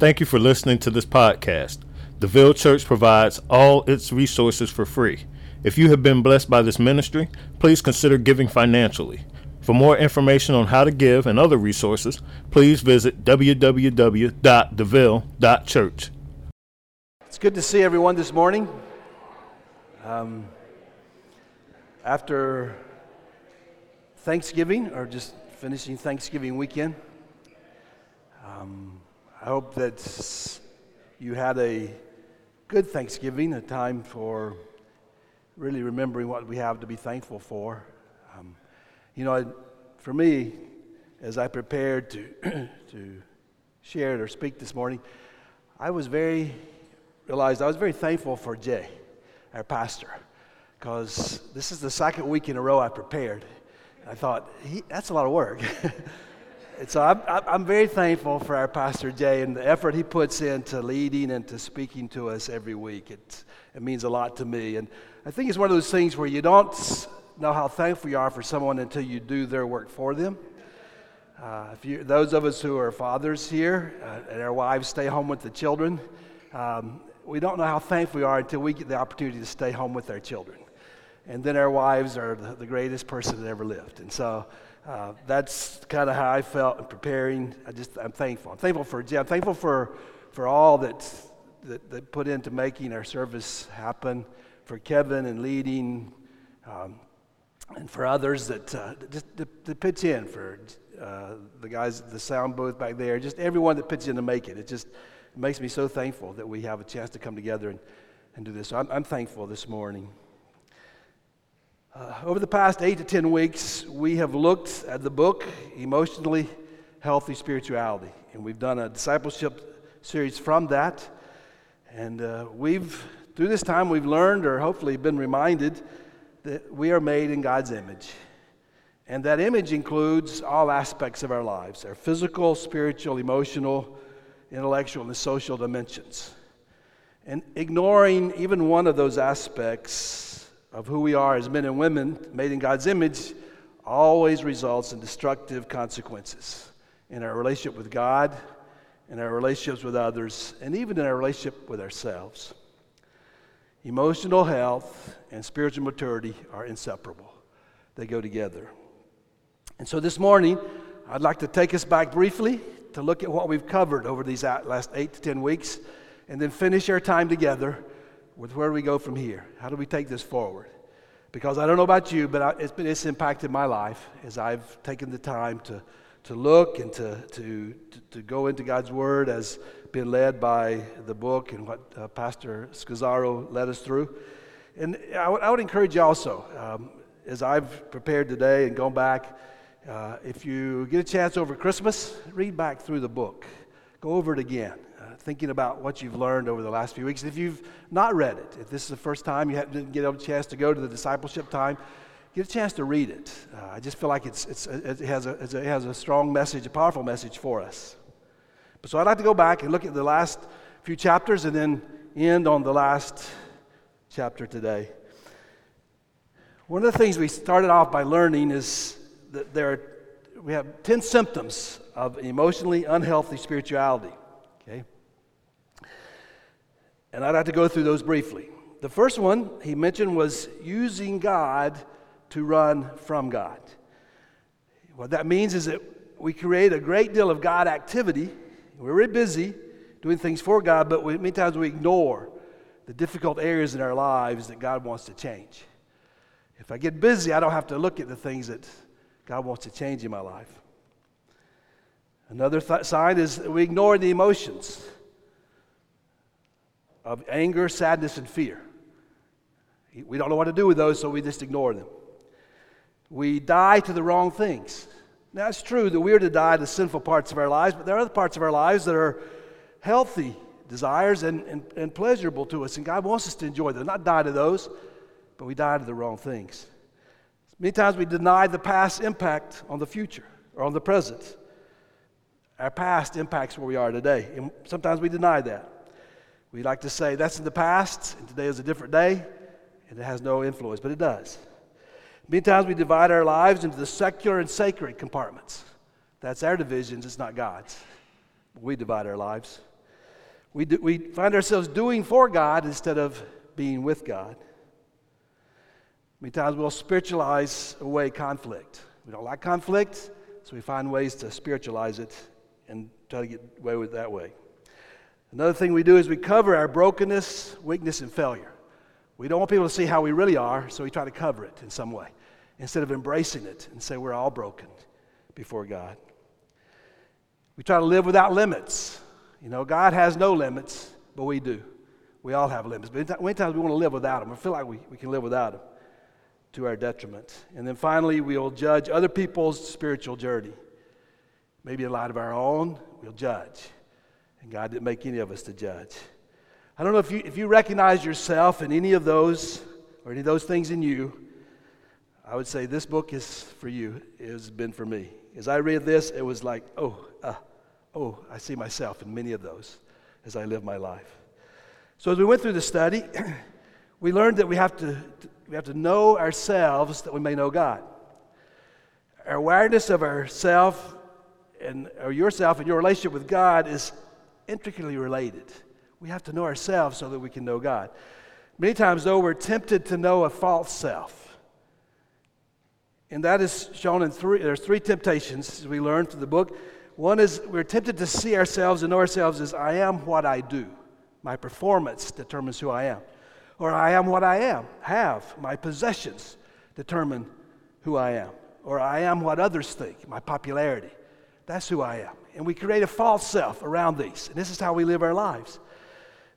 Thank you for listening to this podcast. The Ville Church provides all its resources for free. If you have been blessed by this ministry, please consider giving financially. For more information on how to give and other resources, please visit www.theville.church. It's good to see everyone this morning. Um, after Thanksgiving, or just finishing Thanksgiving weekend, um, I hope that you had a good Thanksgiving, a time for really remembering what we have to be thankful for. Um, you know, for me, as I prepared to, to share it or speak this morning, I was very, realized I was very thankful for Jay, our pastor, because this is the second week in a row I prepared. I thought, that's a lot of work. and so I'm, I'm very thankful for our pastor Jay and the effort he puts into leading and to speaking to us every week. It, it means a lot to me. And I think it's one of those things where you don't know how thankful you are for someone until you do their work for them. Uh, if you, those of us who are fathers here uh, and our wives stay home with the children, um, we don't know how thankful we are until we get the opportunity to stay home with our children. And then our wives are the, the greatest person that ever lived. And so uh, that's kind of how I felt in preparing. I just, I'm thankful. I'm thankful for Jim. I'm thankful for, for all that, that, put into making our service happen, for Kevin and leading, um, and for others that uh, just to, to, pitch in for uh, the guys at the sound booth back there, just everyone that pitches in to make it. It just it makes me so thankful that we have a chance to come together and, and do this. So I'm, I'm thankful this morning. Uh, over the past eight to ten weeks, we have looked at the book Emotionally Healthy Spirituality, and we've done a discipleship series from that. And uh, we've, through this time, we've learned or hopefully been reminded that we are made in God's image. And that image includes all aspects of our lives our physical, spiritual, emotional, intellectual, and social dimensions. And ignoring even one of those aspects of who we are as men and women made in God's image always results in destructive consequences in our relationship with God, in our relationships with others, and even in our relationship with ourselves. Emotional health and spiritual maturity are inseparable, they go together. And so this morning, I'd like to take us back briefly to look at what we've covered over these last eight to ten weeks, and then finish our time together with where do we go from here? How do we take this forward? Because I don't know about you, but it's, been, it's impacted my life as I've taken the time to, to look and to, to, to go into God's Word as been led by the book and what uh, Pastor Scazzero led us through. And I, w- I would encourage you also, um, as I've prepared today and gone back, uh, if you get a chance over Christmas, read back through the book. Go over it again, uh, thinking about what you've learned over the last few weeks. If you've not read it, if this is the first time you didn't get a chance to go to the discipleship time, get a chance to read it. Uh, I just feel like it's, it's, it, has a, it has a strong message, a powerful message for us. But So I'd like to go back and look at the last few chapters and then end on the last chapter today. One of the things we started off by learning is that there are, we have 10 symptoms of emotionally unhealthy spirituality. And I'd like to go through those briefly. The first one he mentioned was using God to run from God. What that means is that we create a great deal of God activity we're really busy doing things for God, but we, many times we ignore the difficult areas in our lives that God wants to change. If I get busy, I don't have to look at the things that God wants to change in my life. Another th- sign is we ignore the emotions of anger, sadness, and fear. We don't know what to do with those, so we just ignore them. We die to the wrong things. Now, it's true that we are to die to sinful parts of our lives, but there are other parts of our lives that are healthy desires and, and, and pleasurable to us, and God wants us to enjoy them. Not die to those, but we die to the wrong things. Many times we deny the past impact on the future or on the present. Our past impacts where we are today, and sometimes we deny that. We like to say that's in the past, and today is a different day, and it has no influence, but it does. Many times we divide our lives into the secular and sacred compartments. That's our divisions, it's not God's. We divide our lives. We, do, we find ourselves doing for God instead of being with God. Many times we'll spiritualize away conflict. We don't like conflict, so we find ways to spiritualize it and try to get away with it that way. Another thing we do is we cover our brokenness, weakness, and failure. We don't want people to see how we really are, so we try to cover it in some way instead of embracing it and say we're all broken before God. We try to live without limits. You know, God has no limits, but we do. We all have limits. But many times we want to live without them. We feel like we, we can live without them to our detriment. And then finally, we'll judge other people's spiritual journey. Maybe in light of our own, we'll judge. And God didn't make any of us to judge. I don't know if you, if you recognize yourself in any of those or any of those things in you. I would say this book is for you. It has been for me. As I read this, it was like, oh, uh, oh, I see myself in many of those as I live my life. So as we went through the study, we learned that we have to, we have to know ourselves that we may know God. Our awareness of ourself and or yourself and your relationship with God is intricately related. We have to know ourselves so that we can know God. Many times, though, we're tempted to know a false self. And that is shown in three, there's three temptations we learn through the book. One is we're tempted to see ourselves and know ourselves as I am what I do. My performance determines who I am. Or I am what I am, have. My possessions determine who I am. Or I am what others think, my popularity. That's who I am. And we create a false self around these. And this is how we live our lives.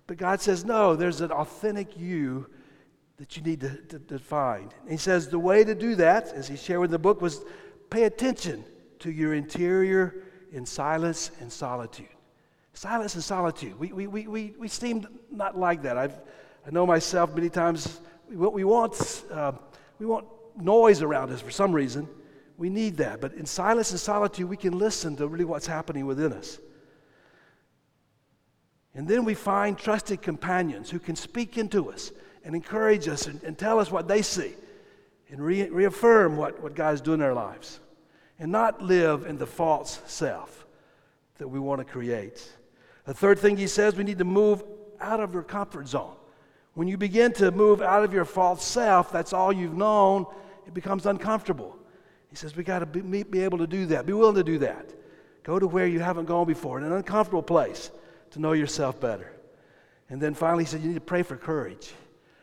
But God says, no, there's an authentic you that you need to, to, to find. And He says the way to do that, as He shared in the book, was pay attention to your interior in silence and solitude. Silence and solitude. We, we, we, we, we seem not like that. I've, I know myself many times, what we want, uh, we want noise around us for some reason. We need that. But in silence and solitude, we can listen to really what's happening within us. And then we find trusted companions who can speak into us and encourage us and, and tell us what they see and re- reaffirm what, what God is doing in our lives and not live in the false self that we want to create. The third thing he says, we need to move out of your comfort zone. When you begin to move out of your false self, that's all you've known, it becomes uncomfortable. He says, we got to be, be able to do that, be willing to do that. Go to where you haven't gone before, in an uncomfortable place, to know yourself better. And then finally, he said, you need to pray for courage.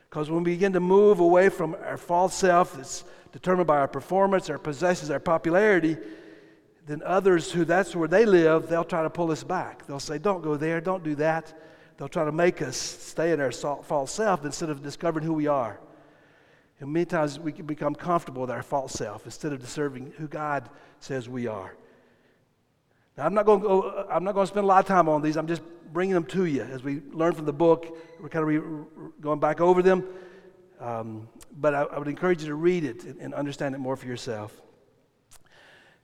Because when we begin to move away from our false self that's determined by our performance, our possessions, our popularity, then others who that's where they live, they'll try to pull us back. They'll say, Don't go there, don't do that. They'll try to make us stay in our false self instead of discovering who we are. And many times we can become comfortable with our false self instead of deserving who God says we are. Now, I'm not going to go, I'm not going to spend a lot of time on these. I'm just bringing them to you as we learn from the book. We're kind of re- going back over them. Um, but I, I, would encourage you to read it and, and, understand it more for yourself.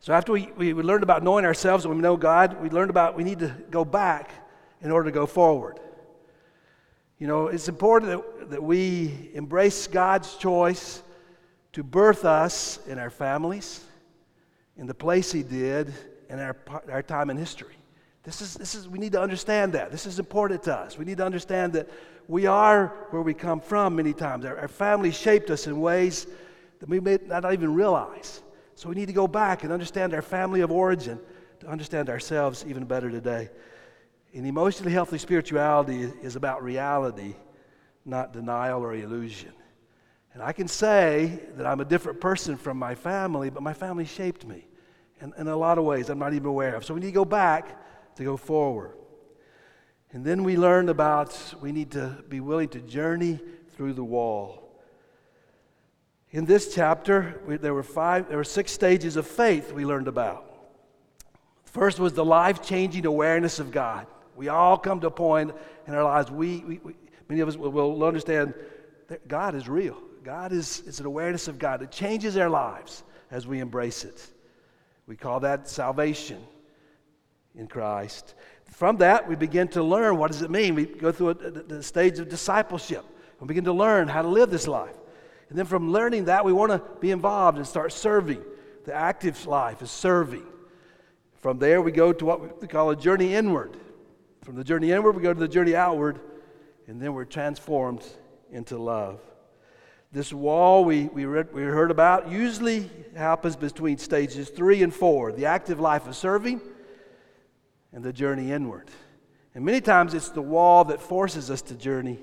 So after we, we, we learned about knowing ourselves and we know God, we learned about we need to go back in order to go forward. You know, it's important that, that we embrace God's choice to birth us in our families, in the place He did, in our, our time in history. This is, this is, we need to understand that. This is important to us. We need to understand that we are where we come from many times. Our, our family shaped us in ways that we may not even realize. So we need to go back and understand our family of origin to understand ourselves even better today. And emotionally healthy spirituality is about reality, not denial or illusion. And I can say that I'm a different person from my family, but my family shaped me in, in a lot of ways I'm not even aware of. So we need to go back to go forward. And then we learned about we need to be willing to journey through the wall. In this chapter, we, there were five, there were six stages of faith we learned about. First was the life changing awareness of God. We all come to a point in our lives, we, we, we many of us will, will, understand that God is real. God is it's an awareness of God. It changes our lives as we embrace it. We call that salvation in Christ. From that, we begin to learn what does it mean. We go through the stage of discipleship. We begin to learn how to live this life. And then from learning that, we want to be involved and start serving. The active life is serving. From there, we go to what we call a journey inward. From the journey inward, we go to the journey outward, and then we're transformed into love. This wall we, we, read, we heard about usually happens between stages three and four the active life of serving and the journey inward. And many times it's the wall that forces us to journey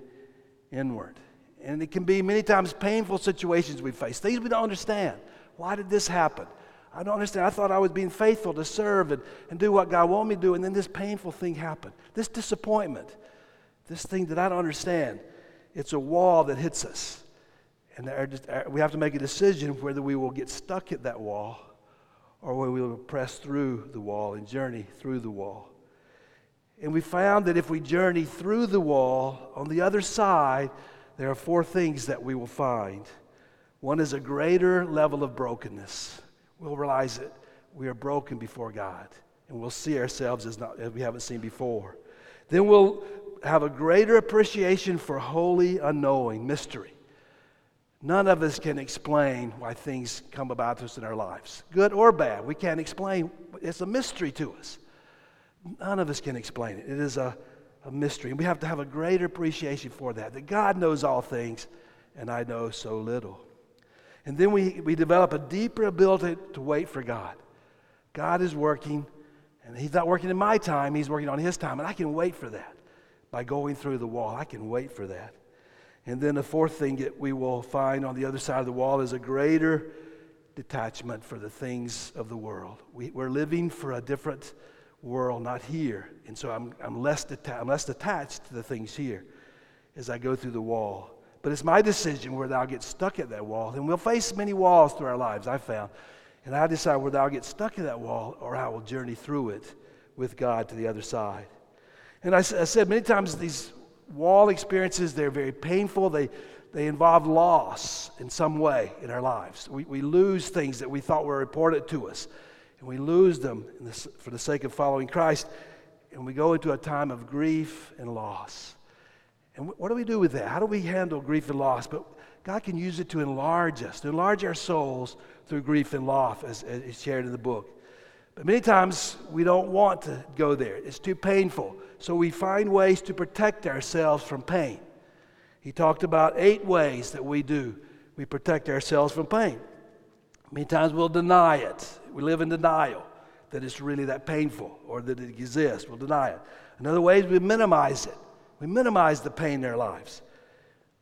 inward. And it can be many times painful situations we face, things we don't understand. Why did this happen? I don't understand. I thought I was being faithful to serve and, and do what God wanted me to do, and then this painful thing happened. This disappointment, this thing that I don't understand. It's a wall that hits us. And just, uh, we have to make a decision whether we will get stuck at that wall or whether we will press through the wall and journey through the wall. And we found that if we journey through the wall, on the other side, there are four things that we will find. One is a greater level of brokenness. We'll realize it. we are broken before God, and we'll see ourselves as, not, as we haven't seen before. Then we'll have a greater appreciation for holy, unknowing, mystery. None of us can explain why things come about to us in our lives, good or bad. We can't explain. It's a mystery to us. None of us can explain it. It is a, a mystery. And we have to have a greater appreciation for that, that God knows all things, and I know so little. And then we, we develop a deeper ability to wait for God. God is working, and He's not working in my time, He's working on His time, and I can wait for that by going through the wall. I can wait for that. And then the fourth thing that we will find on the other side of the wall is a greater detachment for the things of the world. We, are living for a different world, not here. And so I'm, I'm, less deta- I'm less attached to the things here as I go through the wall. But it's my decision whether I'll get stuck at that wall. And we'll face many walls through our lives, I've found. And I decide whether I'll get stuck at that wall or I will journey through it with God to the other side. And I, I said many times these wall experiences, they're very painful. They, they involve loss in some way in our lives. We, we lose things that we thought were important to us, and we lose them this, for the sake of following Christ, and we go into a time of grief and loss. And what do we do with that? How do we handle grief and loss? But God can use it to enlarge us, to enlarge our souls through grief and loss, as, as shared in the book. But many times we don't want to go there. It's too painful. So we find ways to protect ourselves from pain. He talked about eight ways that we do. We protect ourselves from pain. Many times we'll deny it. We live in denial that it's really that painful or that it exists. We'll deny it. Another way is we minimize it. We minimize the pain in our lives.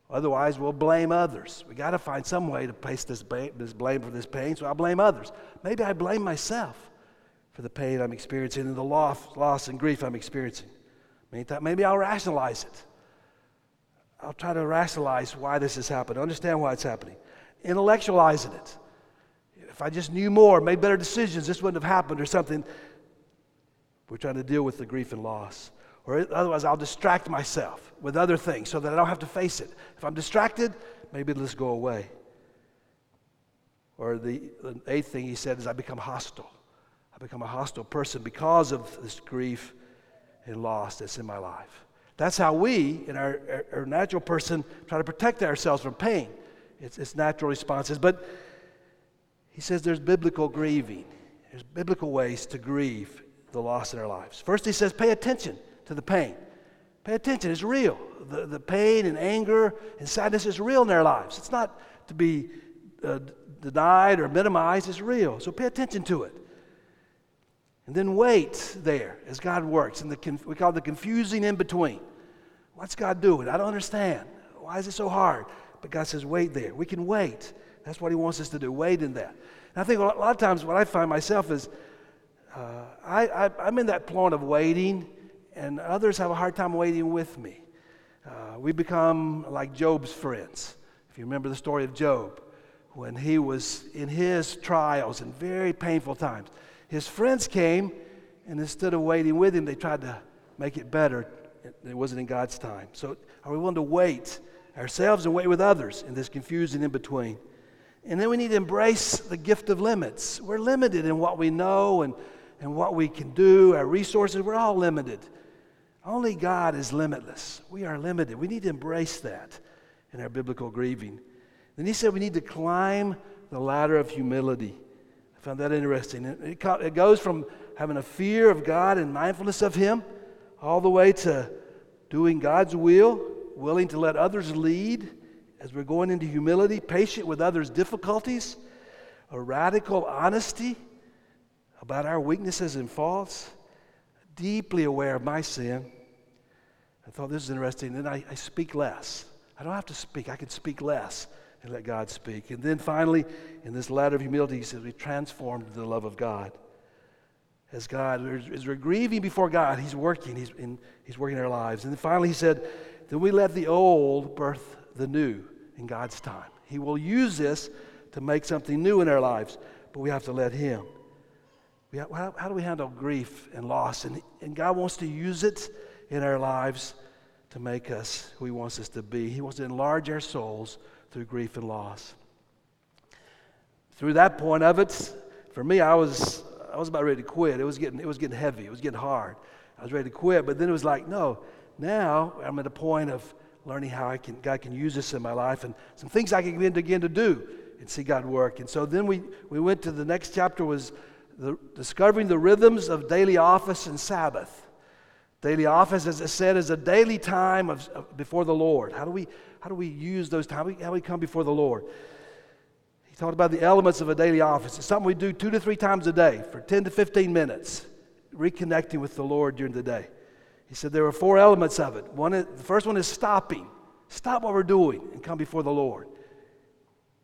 Otherwise, we'll blame others. We got to find some way to place this, this blame for this pain, so I blame others. Maybe I blame myself for the pain I'm experiencing and the loss, loss and grief I'm experiencing. Maybe I'll rationalize it. I'll try to rationalize why this has happened, understand why it's happening, intellectualizing it. If I just knew more, made better decisions, this wouldn't have happened or something. We're trying to deal with the grief and loss. Or otherwise, I'll distract myself with other things so that I don't have to face it. If I'm distracted, maybe it'll just go away. Or the, the eighth thing he said is, I become hostile I become a hostile person because of this grief and loss that's in my life. That's how we, in our, our, our natural person, try to protect ourselves from pain. It's, it's natural responses. But he says there's biblical grieving, there's biblical ways to grieve the loss in our lives. First, he says, pay attention to the pain. Pay attention, it's real. The, the pain and anger and sadness is real in their lives. It's not to be uh, denied or minimized, it's real. So pay attention to it. And then wait there as God works. And the, we call the confusing in between. What's God doing? I don't understand. Why is it so hard? But God says, wait there. We can wait. That's what He wants us to do. Wait in that. And I think a lot, of times what I find myself is uh, I, I, am in that point of waiting, and others have a hard time waiting with me. Uh, we become like Job's friends. If you remember the story of Job, when he was in his trials and very painful times, his friends came, and instead of waiting with him, they tried to make it better. It wasn't in God's time. So, are we willing to wait ourselves and wait with others in this confusing in between? And then we need to embrace the gift of limits. We're limited in what we know and, and what we can do, our resources, we're all limited. Only God is limitless. We are limited. We need to embrace that in our biblical grieving. Then he said we need to climb the ladder of humility. I found that interesting. It, it goes from having a fear of God and mindfulness of Him all the way to doing God's will, willing to let others lead as we're going into humility, patient with others' difficulties, a radical honesty about our weaknesses and faults, deeply aware of my sin. I thought this is interesting. Then I, I speak less. I don't have to speak, I can speak less and let God speak. And then finally, in this ladder of humility, he says, we transformed the love of God. As God, as we're grieving before God, He's working, He's, in, he's working in our lives. And then finally, He said, then we let the old birth the new in God's time. He will use this to make something new in our lives, but we have to let Him. Have, how, how, do we handle grief and loss? And, and God wants to use it in our lives to make us who He wants us to be. He wants to enlarge our souls through grief and loss. Through that point of it, for me, I was, I was about ready to quit. It was, getting, it was getting heavy, it was getting hard. I was ready to quit, but then it was like, no, now I'm at a point of learning how I can, God can use this in my life and some things I can begin to, begin to do and see God work. And so then we, we went to the next chapter was the, discovering the rhythms of daily office and Sabbath. Daily office, as I said, is a daily time of, of, before the Lord. How do we, how do we use those times? How do we, how do we come before the Lord? He talked about the elements of a daily office. It's something we do two to three times a day for 10 to 15 minutes, reconnecting with the Lord during the day. He said there are four elements of it. One is, the first one is stopping. Stop what we're doing and come before the Lord.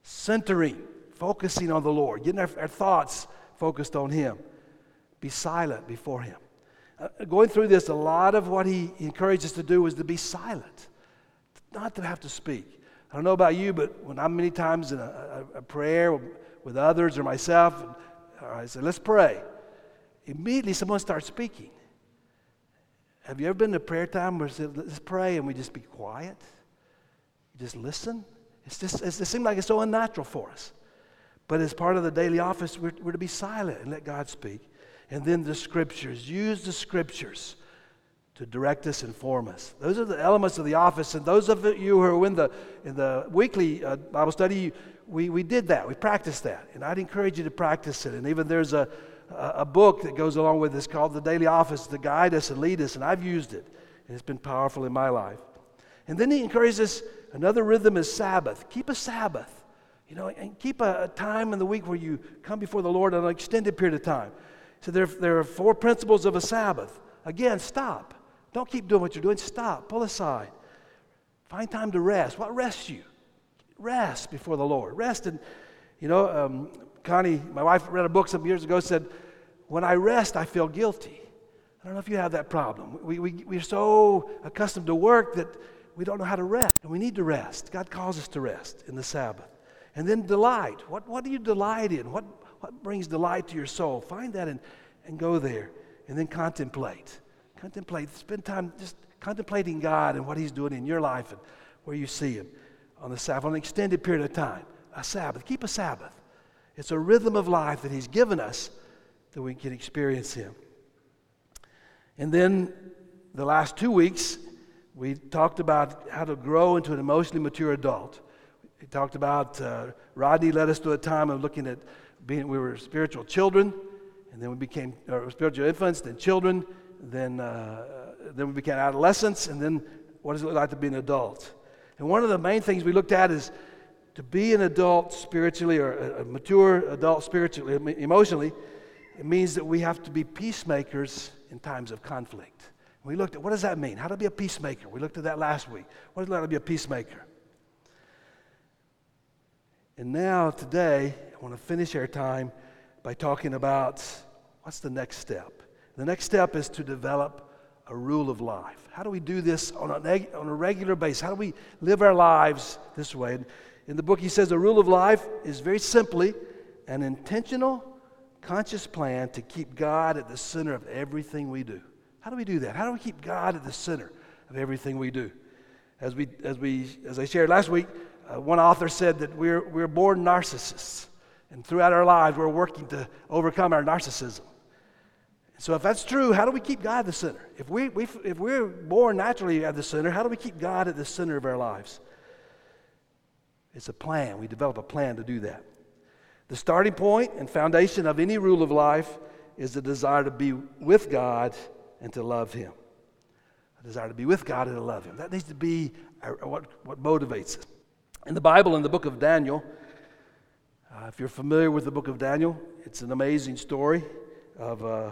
Centering, focusing on the Lord, getting our, our thoughts focused on Him. Be silent before Him. Uh, going through this, a lot of what he encourages us to do is to be silent, not to have to speak. I don't know about you, but when I'm many times in a, a, a prayer with others or myself, I say, let's pray. Immediately someone starts speaking. Have you ever been to prayer time where said, let's pray and we just be quiet? Just listen? It's just, it seems like it's so unnatural for us. But as part of the daily office, we're, we're to be silent and let God speak and then the scriptures. Use the scriptures to direct us and form us. Those are the elements of the office. And those of you who are in the, in the weekly uh, Bible study, we, we did that. We practiced that. And I'd encourage you to practice it. And even there's a, a, book that goes along with this called The Daily Office to guide us and lead us. And I've used it. And it's been powerful in my life. And then he encourages us another rhythm is Sabbath. Keep a Sabbath. You know, and keep a, a time in the week where you come before the Lord an extended period of time. So there, there are four principles of a Sabbath. Again, stop. Don't keep doing what you're doing. Stop. Pull aside. Find time to rest. What rests you? Rest before the Lord. Rest. And, you know, um, Connie, my wife, read a book some years ago, said, When I rest, I feel guilty. I don't know if you have that problem. We, we, we're so accustomed to work that we don't know how to rest. And we need to rest. God calls us to rest in the Sabbath. And then delight. What, what do you delight in? What, what brings delight to your soul? Find that and, and go there. And then contemplate. Contemplate. Spend time just contemplating God and what He's doing in your life and where you see Him on the Sabbath, on an extended period of time. A Sabbath. Keep a Sabbath. It's a rhythm of life that He's given us that we can experience Him. And then the last two weeks, we talked about how to grow into an emotionally mature adult. We talked about, uh, Rodney led us to a time of looking at being, we were spiritual children, and then we became spiritual infants, then children, then, uh, then we became adolescents, and then what does it look like to be an adult? And one of the main things we looked at is to be an adult spiritually, or a, a mature adult spiritually, emotionally, it means that we have to be peacemakers in times of conflict. We looked at what does that mean? How to be a peacemaker? We looked at that last week. What does it like to be a peacemaker? And now, today, I want to finish our time by talking about what's the next step. The next step is to develop a rule of life. How do we do this on a, on a regular basis? How do we live our lives this way? And in the book, he says the rule of life is very simply an intentional, conscious plan to keep God at the center of everything we do. How do we do that? How do we keep God at the center of everything we do? As, we, as, we, as I shared last week, uh, one author said that we're, we're born narcissists, and throughout our lives, we're working to overcome our narcissism. So, if that's true, how do we keep God at the center? If, we, we, if we're born naturally at the center, how do we keep God at the center of our lives? It's a plan. We develop a plan to do that. The starting point and foundation of any rule of life is the desire to be with God and to love Him. A desire to be with God and to love Him. That needs to be our, what, what motivates us. In the Bible, in the book of Daniel, uh, if you're familiar with the book of Daniel, it's an amazing story of, uh,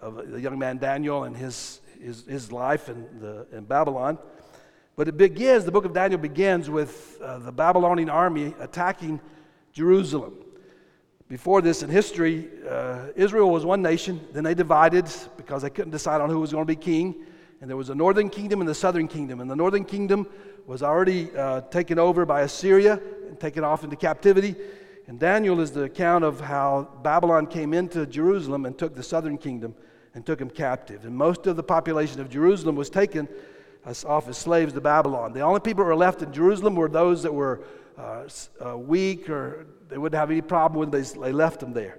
of the young man Daniel and his, his, his life in, the, in Babylon. But it begins, the book of Daniel begins with uh, the Babylonian army attacking Jerusalem. Before this, in history, uh, Israel was one nation. Then they divided because they couldn't decide on who was going to be king. And there was a northern kingdom and the southern kingdom. And the northern kingdom was already uh, taken over by Assyria and taken off into captivity. And Daniel is the account of how Babylon came into Jerusalem and took the southern kingdom and took them captive. And most of the population of Jerusalem was taken off as slaves to Babylon. The only people who were left in Jerusalem were those that were uh, uh, weak or they wouldn't have any problem with they, they left them there.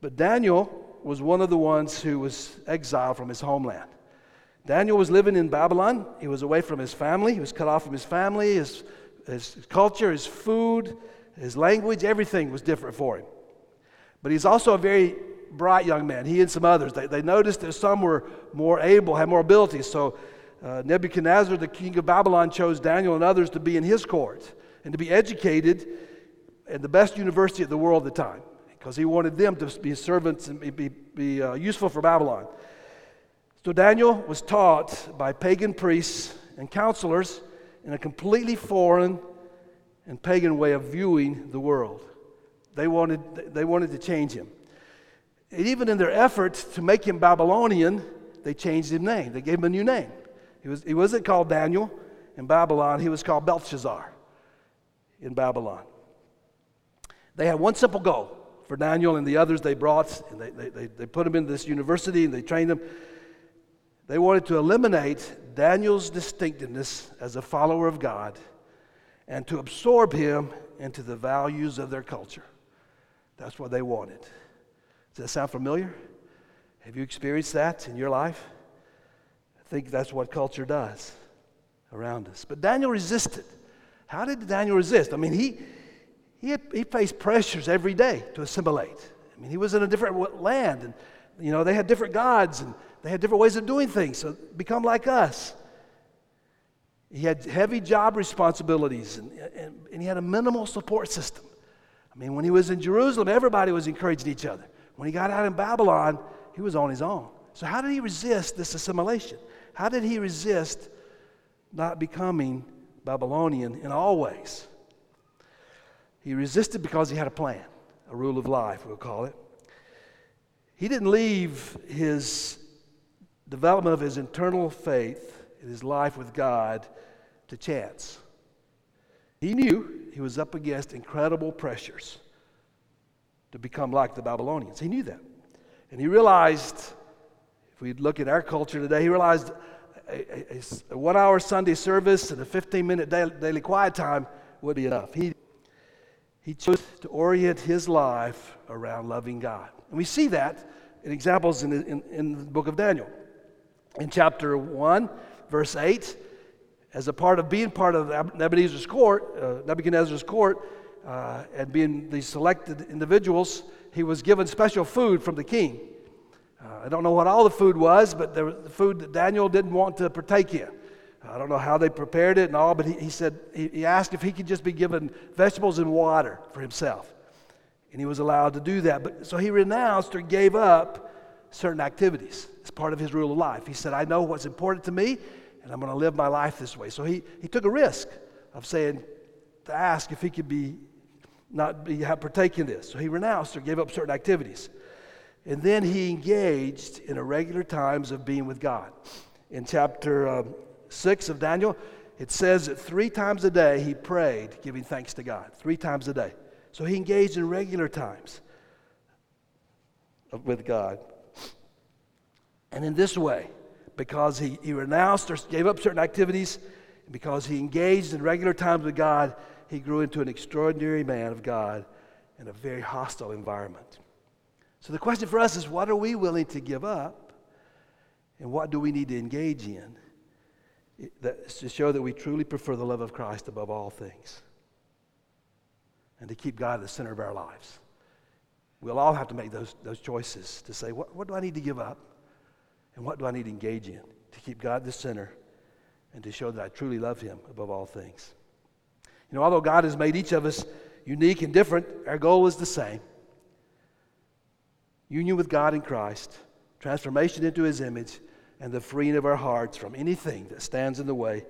But Daniel was one of the ones who was exiled from his homeland. Daniel was living in Babylon. He was away from his family. He was cut off from his family, his, his culture, his food, his language, everything was different for him. But he's also a very bright young man. He and some others. They, they noticed that some were more able, had more abilities. So uh, Nebuchadnezzar, the king of Babylon, chose Daniel and others to be in his court and to be educated at the best university of the world at the time because he wanted them to be servants and be, be, be uh, useful for Babylon. So Daniel was taught by pagan priests and counselors in a completely foreign and pagan way of viewing the world. They wanted, they wanted to change him. And even in their efforts to make him Babylonian, they changed his name. They gave him a new name. He, was, he wasn't called Daniel in Babylon, he was called Belshazzar in Babylon. They had one simple goal for Daniel and the others they brought, and they, they, they put him in this university and they trained them. They wanted to eliminate Daniel's distinctiveness as a follower of God and to absorb him into the values of their culture. That's what they wanted. Does that sound familiar? Have you experienced that in your life? I think that's what culture does around us. But Daniel resisted. How did Daniel resist? I mean, he, he, had, he faced pressures every day to assimilate. I mean, he was in a different land, and you know they had different gods, and they had different ways of doing things. So become like us. He had heavy job responsibilities, and, and, and he had a minimal support system. I mean, when he was in Jerusalem, everybody was encouraging each other. When he got out in Babylon, he was on his own. So, how did he resist this assimilation? How did he resist not becoming Babylonian in all ways? He resisted because he had a plan, a rule of life, we'll call it. He didn't leave his development of his internal faith in his life with God to chance. He knew he was up against incredible pressures to become like the Babylonians. He knew that. And he realized, if we look at our culture today, he realized a, a, a one hour Sunday service and a 15 minute daily, daily quiet time would be enough. He, he chose to orient his life around loving God. And we see that in examples in, in, in the book of Daniel. In chapter 1, verse 8, as a part of being part of Nebuchadnezzar's court, uh, Nebuchadnezzar's court, uh, and being the selected individuals, he was given special food from the king. Uh, I don't know what all the food was, but there was the food that Daniel didn't want to partake in. I don't know how they prepared it and all, but he, he said he, he asked if he could just be given vegetables and water for himself. And he was allowed to do that. But so he renounced or gave up certain activities as part of his rule of life. He said, I know what's important to me, and I'm going to live my life this way. So he, he took a risk of saying, to ask if he could be not be, have partake in this. So he renounced or gave up certain activities. And then he engaged in irregular times of being with God. In chapter um, 6 of Daniel, it says that three times a day he prayed, giving thanks to God. Three times a day. So he engaged in regular times with God. And in this way, because he, he renounced or gave up certain activities, because he engaged in regular times with God, he grew into an extraordinary man of God in a very hostile environment. So the question for us is what are we willing to give up? And what do we need to engage in to show that we truly prefer the love of Christ above all things? And to keep God at the center of our lives. We'll all have to make those, those choices to say, what, what do I need to give up? And what do I need to engage in to keep God the center and to show that I truly love Him above all things. You know, although God has made each of us unique and different, our goal is the same union with God in Christ, transformation into His image, and the freeing of our hearts from anything that stands in the way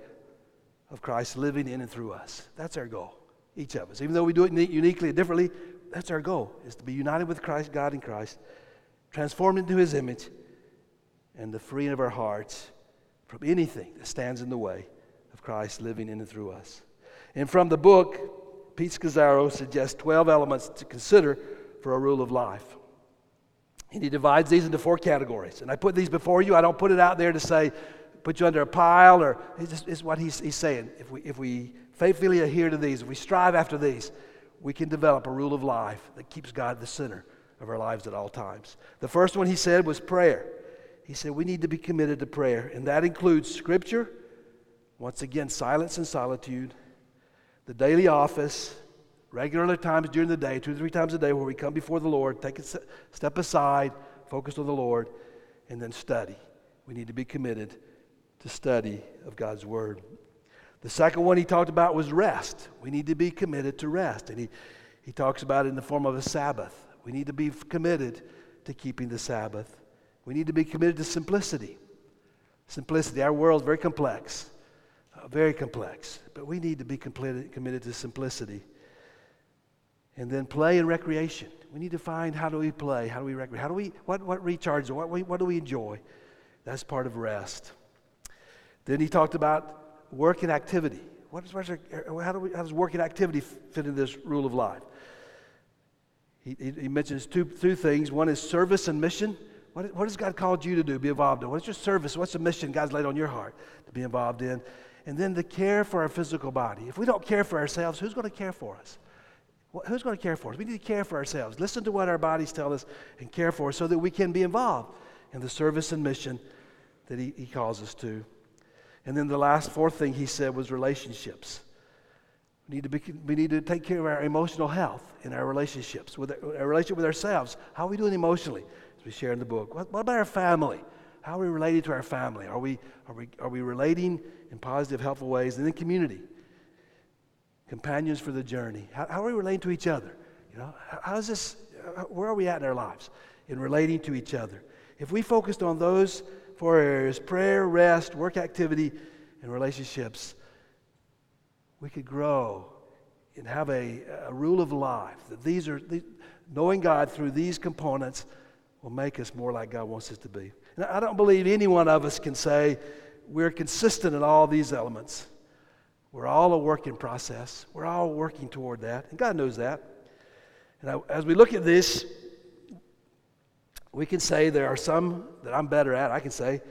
of Christ living in and through us. That's our goal, each of us. Even though we do it uniquely and differently, that's our goal, is to be united with Christ, God in Christ, transformed into His image, and the freeing of our hearts from anything that stands in the way of Christ living in and through us. And from the book, Pete Scazzero suggests 12 elements to consider for a rule of life. And he divides these into four categories. And I put these before you. I don't put it out there to say, put you under a pile, or it's, just, it's what he's, he's saying. If we, if we faithfully adhere to these, if we strive after these, we can develop a rule of life that keeps God the center of our lives at all times. The first one he said was prayer. He said we need to be committed to prayer, and that includes scripture, once again, silence and solitude, the daily office, regular times during the day, two or three times a day, where we come before the Lord, take a step aside, focus on the Lord, and then study. We need to be committed to study of God's Word. The second one he talked about was rest. We need to be committed to rest. And he, he talks about it in the form of a Sabbath. We need to be committed to keeping the Sabbath. We need to be committed to simplicity. Simplicity. Our world is very complex, uh, very complex. But we need to be committed, committed to simplicity. And then play and recreation. We need to find how do we play? How do we recreate? How do we, what, what recharges? What, what do we enjoy? That's part of rest. Then he talked about work and activity. What is, our, how, do we, how does work and activity fit in this rule of life? He, he, he mentions two, two things. One is service and mission. What, what has God called you to do, be involved in? What's your service? What's the mission God's laid on your heart to be involved in? And then the care for our physical body. If we don't care for ourselves, who's going to care for us? Who's going to care for us? We need to care for ourselves. Listen to what our bodies tell us and care for us so that we can be involved in the service and mission that He, he calls us to. And then the last, fourth thing He said was relationships. We need to, be, we need to take care of our emotional health in our relationships, with our, our relationship with ourselves. How are we doing emotionally, as we share in the book? What, what about our family? How are we related to our family? Are we, are, we, are we relating in positive, helpful ways? And then community companions for the journey. How, how are we relating to each other? You know, how is this, uh, where are we at in our lives in relating to each other? If we focused on those four areas prayer, rest, work activity, and relationships we could grow and have a, a rule of life that these are, these, knowing God through these components will make us more like God wants us to be. And I don't believe any one of us can say we're consistent in all these elements. We're all a work in process. We're all working toward that, and God knows that. And I, as we look at this, we can say there are some that I'm better at, I can say,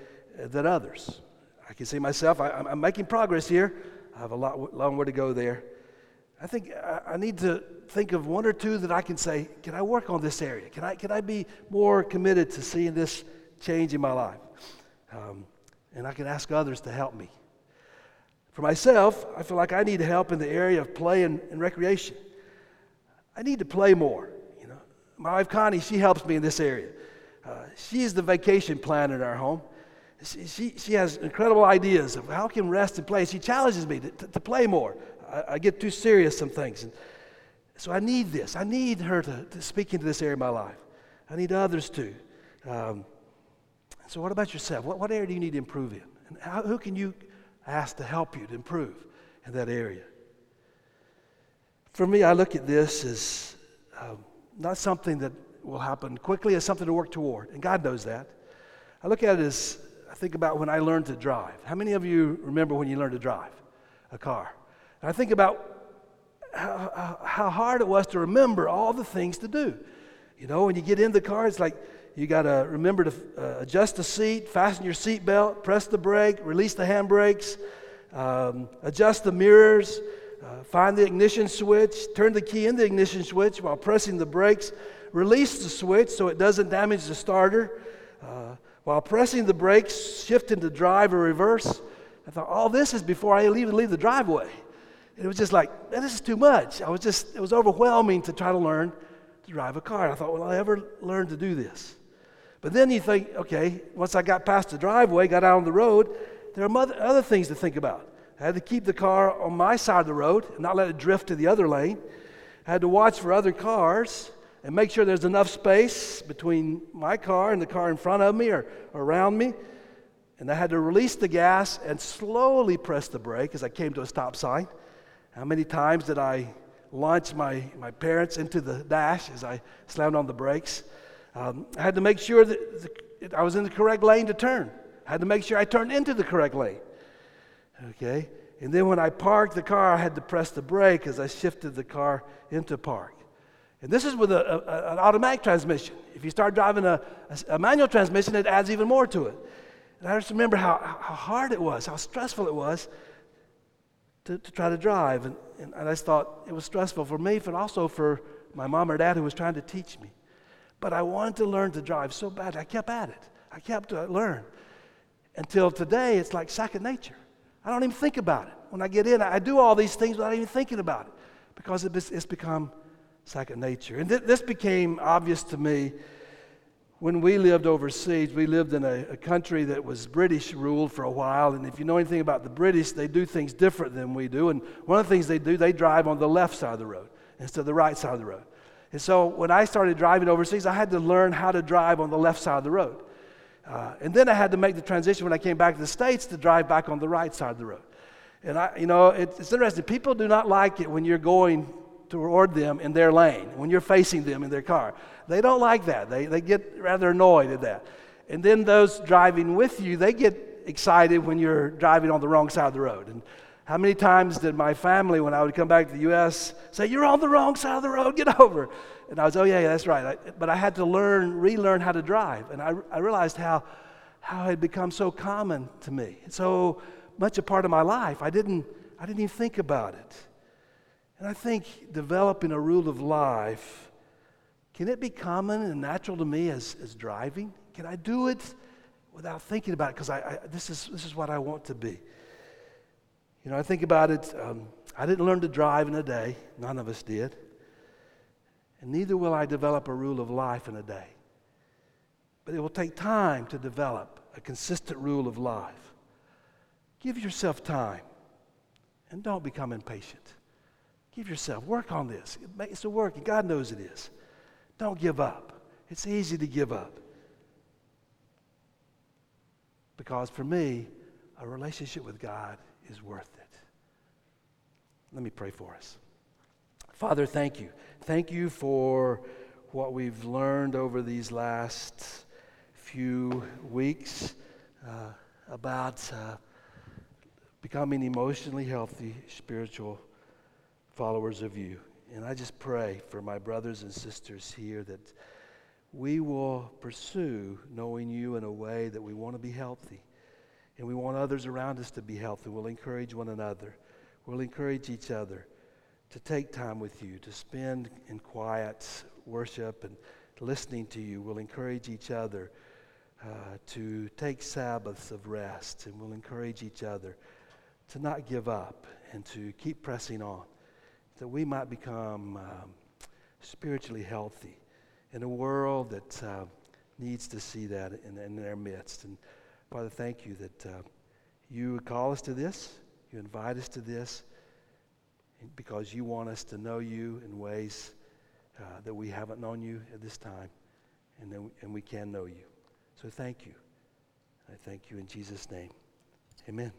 uh, than others. I can see myself, I, am making progress here. I have a lot, long way to go there. I think I, I, need to think of one or two that I can say, can I work on this area? Can I, can I be more committed to seeing this change in my life? Um, and I can ask others to help me. For myself, I feel like I need help in the area of play and, and recreation. I need to play more. You know, my wife Connie, she helps me in this area. Uh, she's the vacation planner in our home. She, she, she, has incredible ideas of how can rest and play. She challenges me to, to, to play more. I, I, get too serious some things. And so I need this. I need her to, to speak into this area of my life. I need others to. Um, so what about yourself? What, what area do you need to improve in? And how, who can you ask to help you to improve in that area. For me, I look at this as um, not something that will happen quickly, as something to work toward. And God knows that. I look at it as I think about when I learned to drive. How many of you remember when you learned to drive a car? And I think about how, how hard it was to remember all the things to do. You know, when you get in the car, it's like you got to remember to uh, adjust the seat, fasten your seat belt, press the brake, release the handbrakes, um, adjust the mirrors, uh, find the ignition switch, turn the key in the ignition switch while pressing the brakes, release the switch so it doesn't damage the starter. Uh, while pressing the brakes, shift into drive or reverse. I thought, all this is before I even leave the driveway. It was just like, this is too much. I was just, it was overwhelming to try to learn to drive a car. I thought, will I ever learn to do this? But then you think, okay, once I got past the driveway, got out on the road, there are other things to think about. I had to keep the car on my side of the road and not let it drift to the other lane. I had to watch for other cars and make sure there's enough space between my car and the car in front of me or around me. And I had to release the gas and slowly press the brake as I came to a stop sign. How many times did I launch my, my parents into the dash as I slammed on the brakes? Um, I had to make sure that the, I was in the correct lane to turn. I had to make sure I turned into the correct lane. Okay? And then when I parked the car, I had to press the brake as I shifted the car into park. And this is with a, a, an automatic transmission. If you start driving a, a, manual transmission, it adds even more to it. And I just remember how, how hard it was, how stressful it was to, to try to drive. And, and, I thought it was stressful for me, but also for my mom or dad who was trying to teach me. But I wanted to learn to drive so bad. I kept at it. I kept to learn. Until today, it's like second nature. I don't even think about it. When I get in, I do all these things without even thinking about it because it's become second nature. And th- this became obvious to me when we lived overseas. We lived in a, a, country that was British ruled for a while. And if you know anything about the British, they do things different than we do. And one of the things they do, they drive on the left side of the road instead of the right side of the road. And so when I started driving overseas, I had to learn how to drive on the left side of the road. Uh, and then I had to make the transition when I came back to the States to drive back on the right side of the road. And I, you know, it, it's interesting. People do not like it when you're going toward them in their lane, when you're facing them in their car. They don't like that. They, they get rather annoyed at that. And then those driving with you, they get excited when you're driving on the wrong side of the road. And how many times did my family, when I would come back to the U.S., say, You're on the wrong side of the road, get over? And I was, Oh, yeah, yeah that's right. I, but I had to learn, relearn how to drive. And I, I realized how, how it had become so common to me, so much a part of my life. I didn't, I didn't even think about it. And I think developing a rule of life, can it be common and natural to me as, as driving? Can I do it without thinking about it? Because I, I, this, is, this is what I want to be. You know, I think about it. Um, I didn't learn to drive in a day. None of us did. And neither will I develop a rule of life in a day. But it will take time to develop a consistent rule of life. Give yourself time and don't become impatient. Give yourself, work on this. It's a work, and God knows it is. Don't give up. It's easy to give up. Because for me, a relationship with God is worth it. Let me pray for us. Father, thank you. Thank you for what we've learned over these last few weeks uh, about uh, becoming emotionally healthy, spiritual followers of you. And I just pray for my brothers and sisters here that we will pursue knowing you in a way that we want to be healthy. And we want others around us to be healthy. We'll encourage one another. We'll encourage each other to take time with you, to spend in quiet worship and listening to you. We'll encourage each other uh, to take Sabbaths of rest. And we'll encourage each other to not give up and to keep pressing on that we might become um, spiritually healthy in a world that uh, needs to see that in, in, their midst. And Father, thank you that uh, you call us to this, you invite us to this, because you want us to know you in ways uh, that we haven't known you at this time, and, then, and we can know you. So thank you. I thank you in Jesus' name. Amen.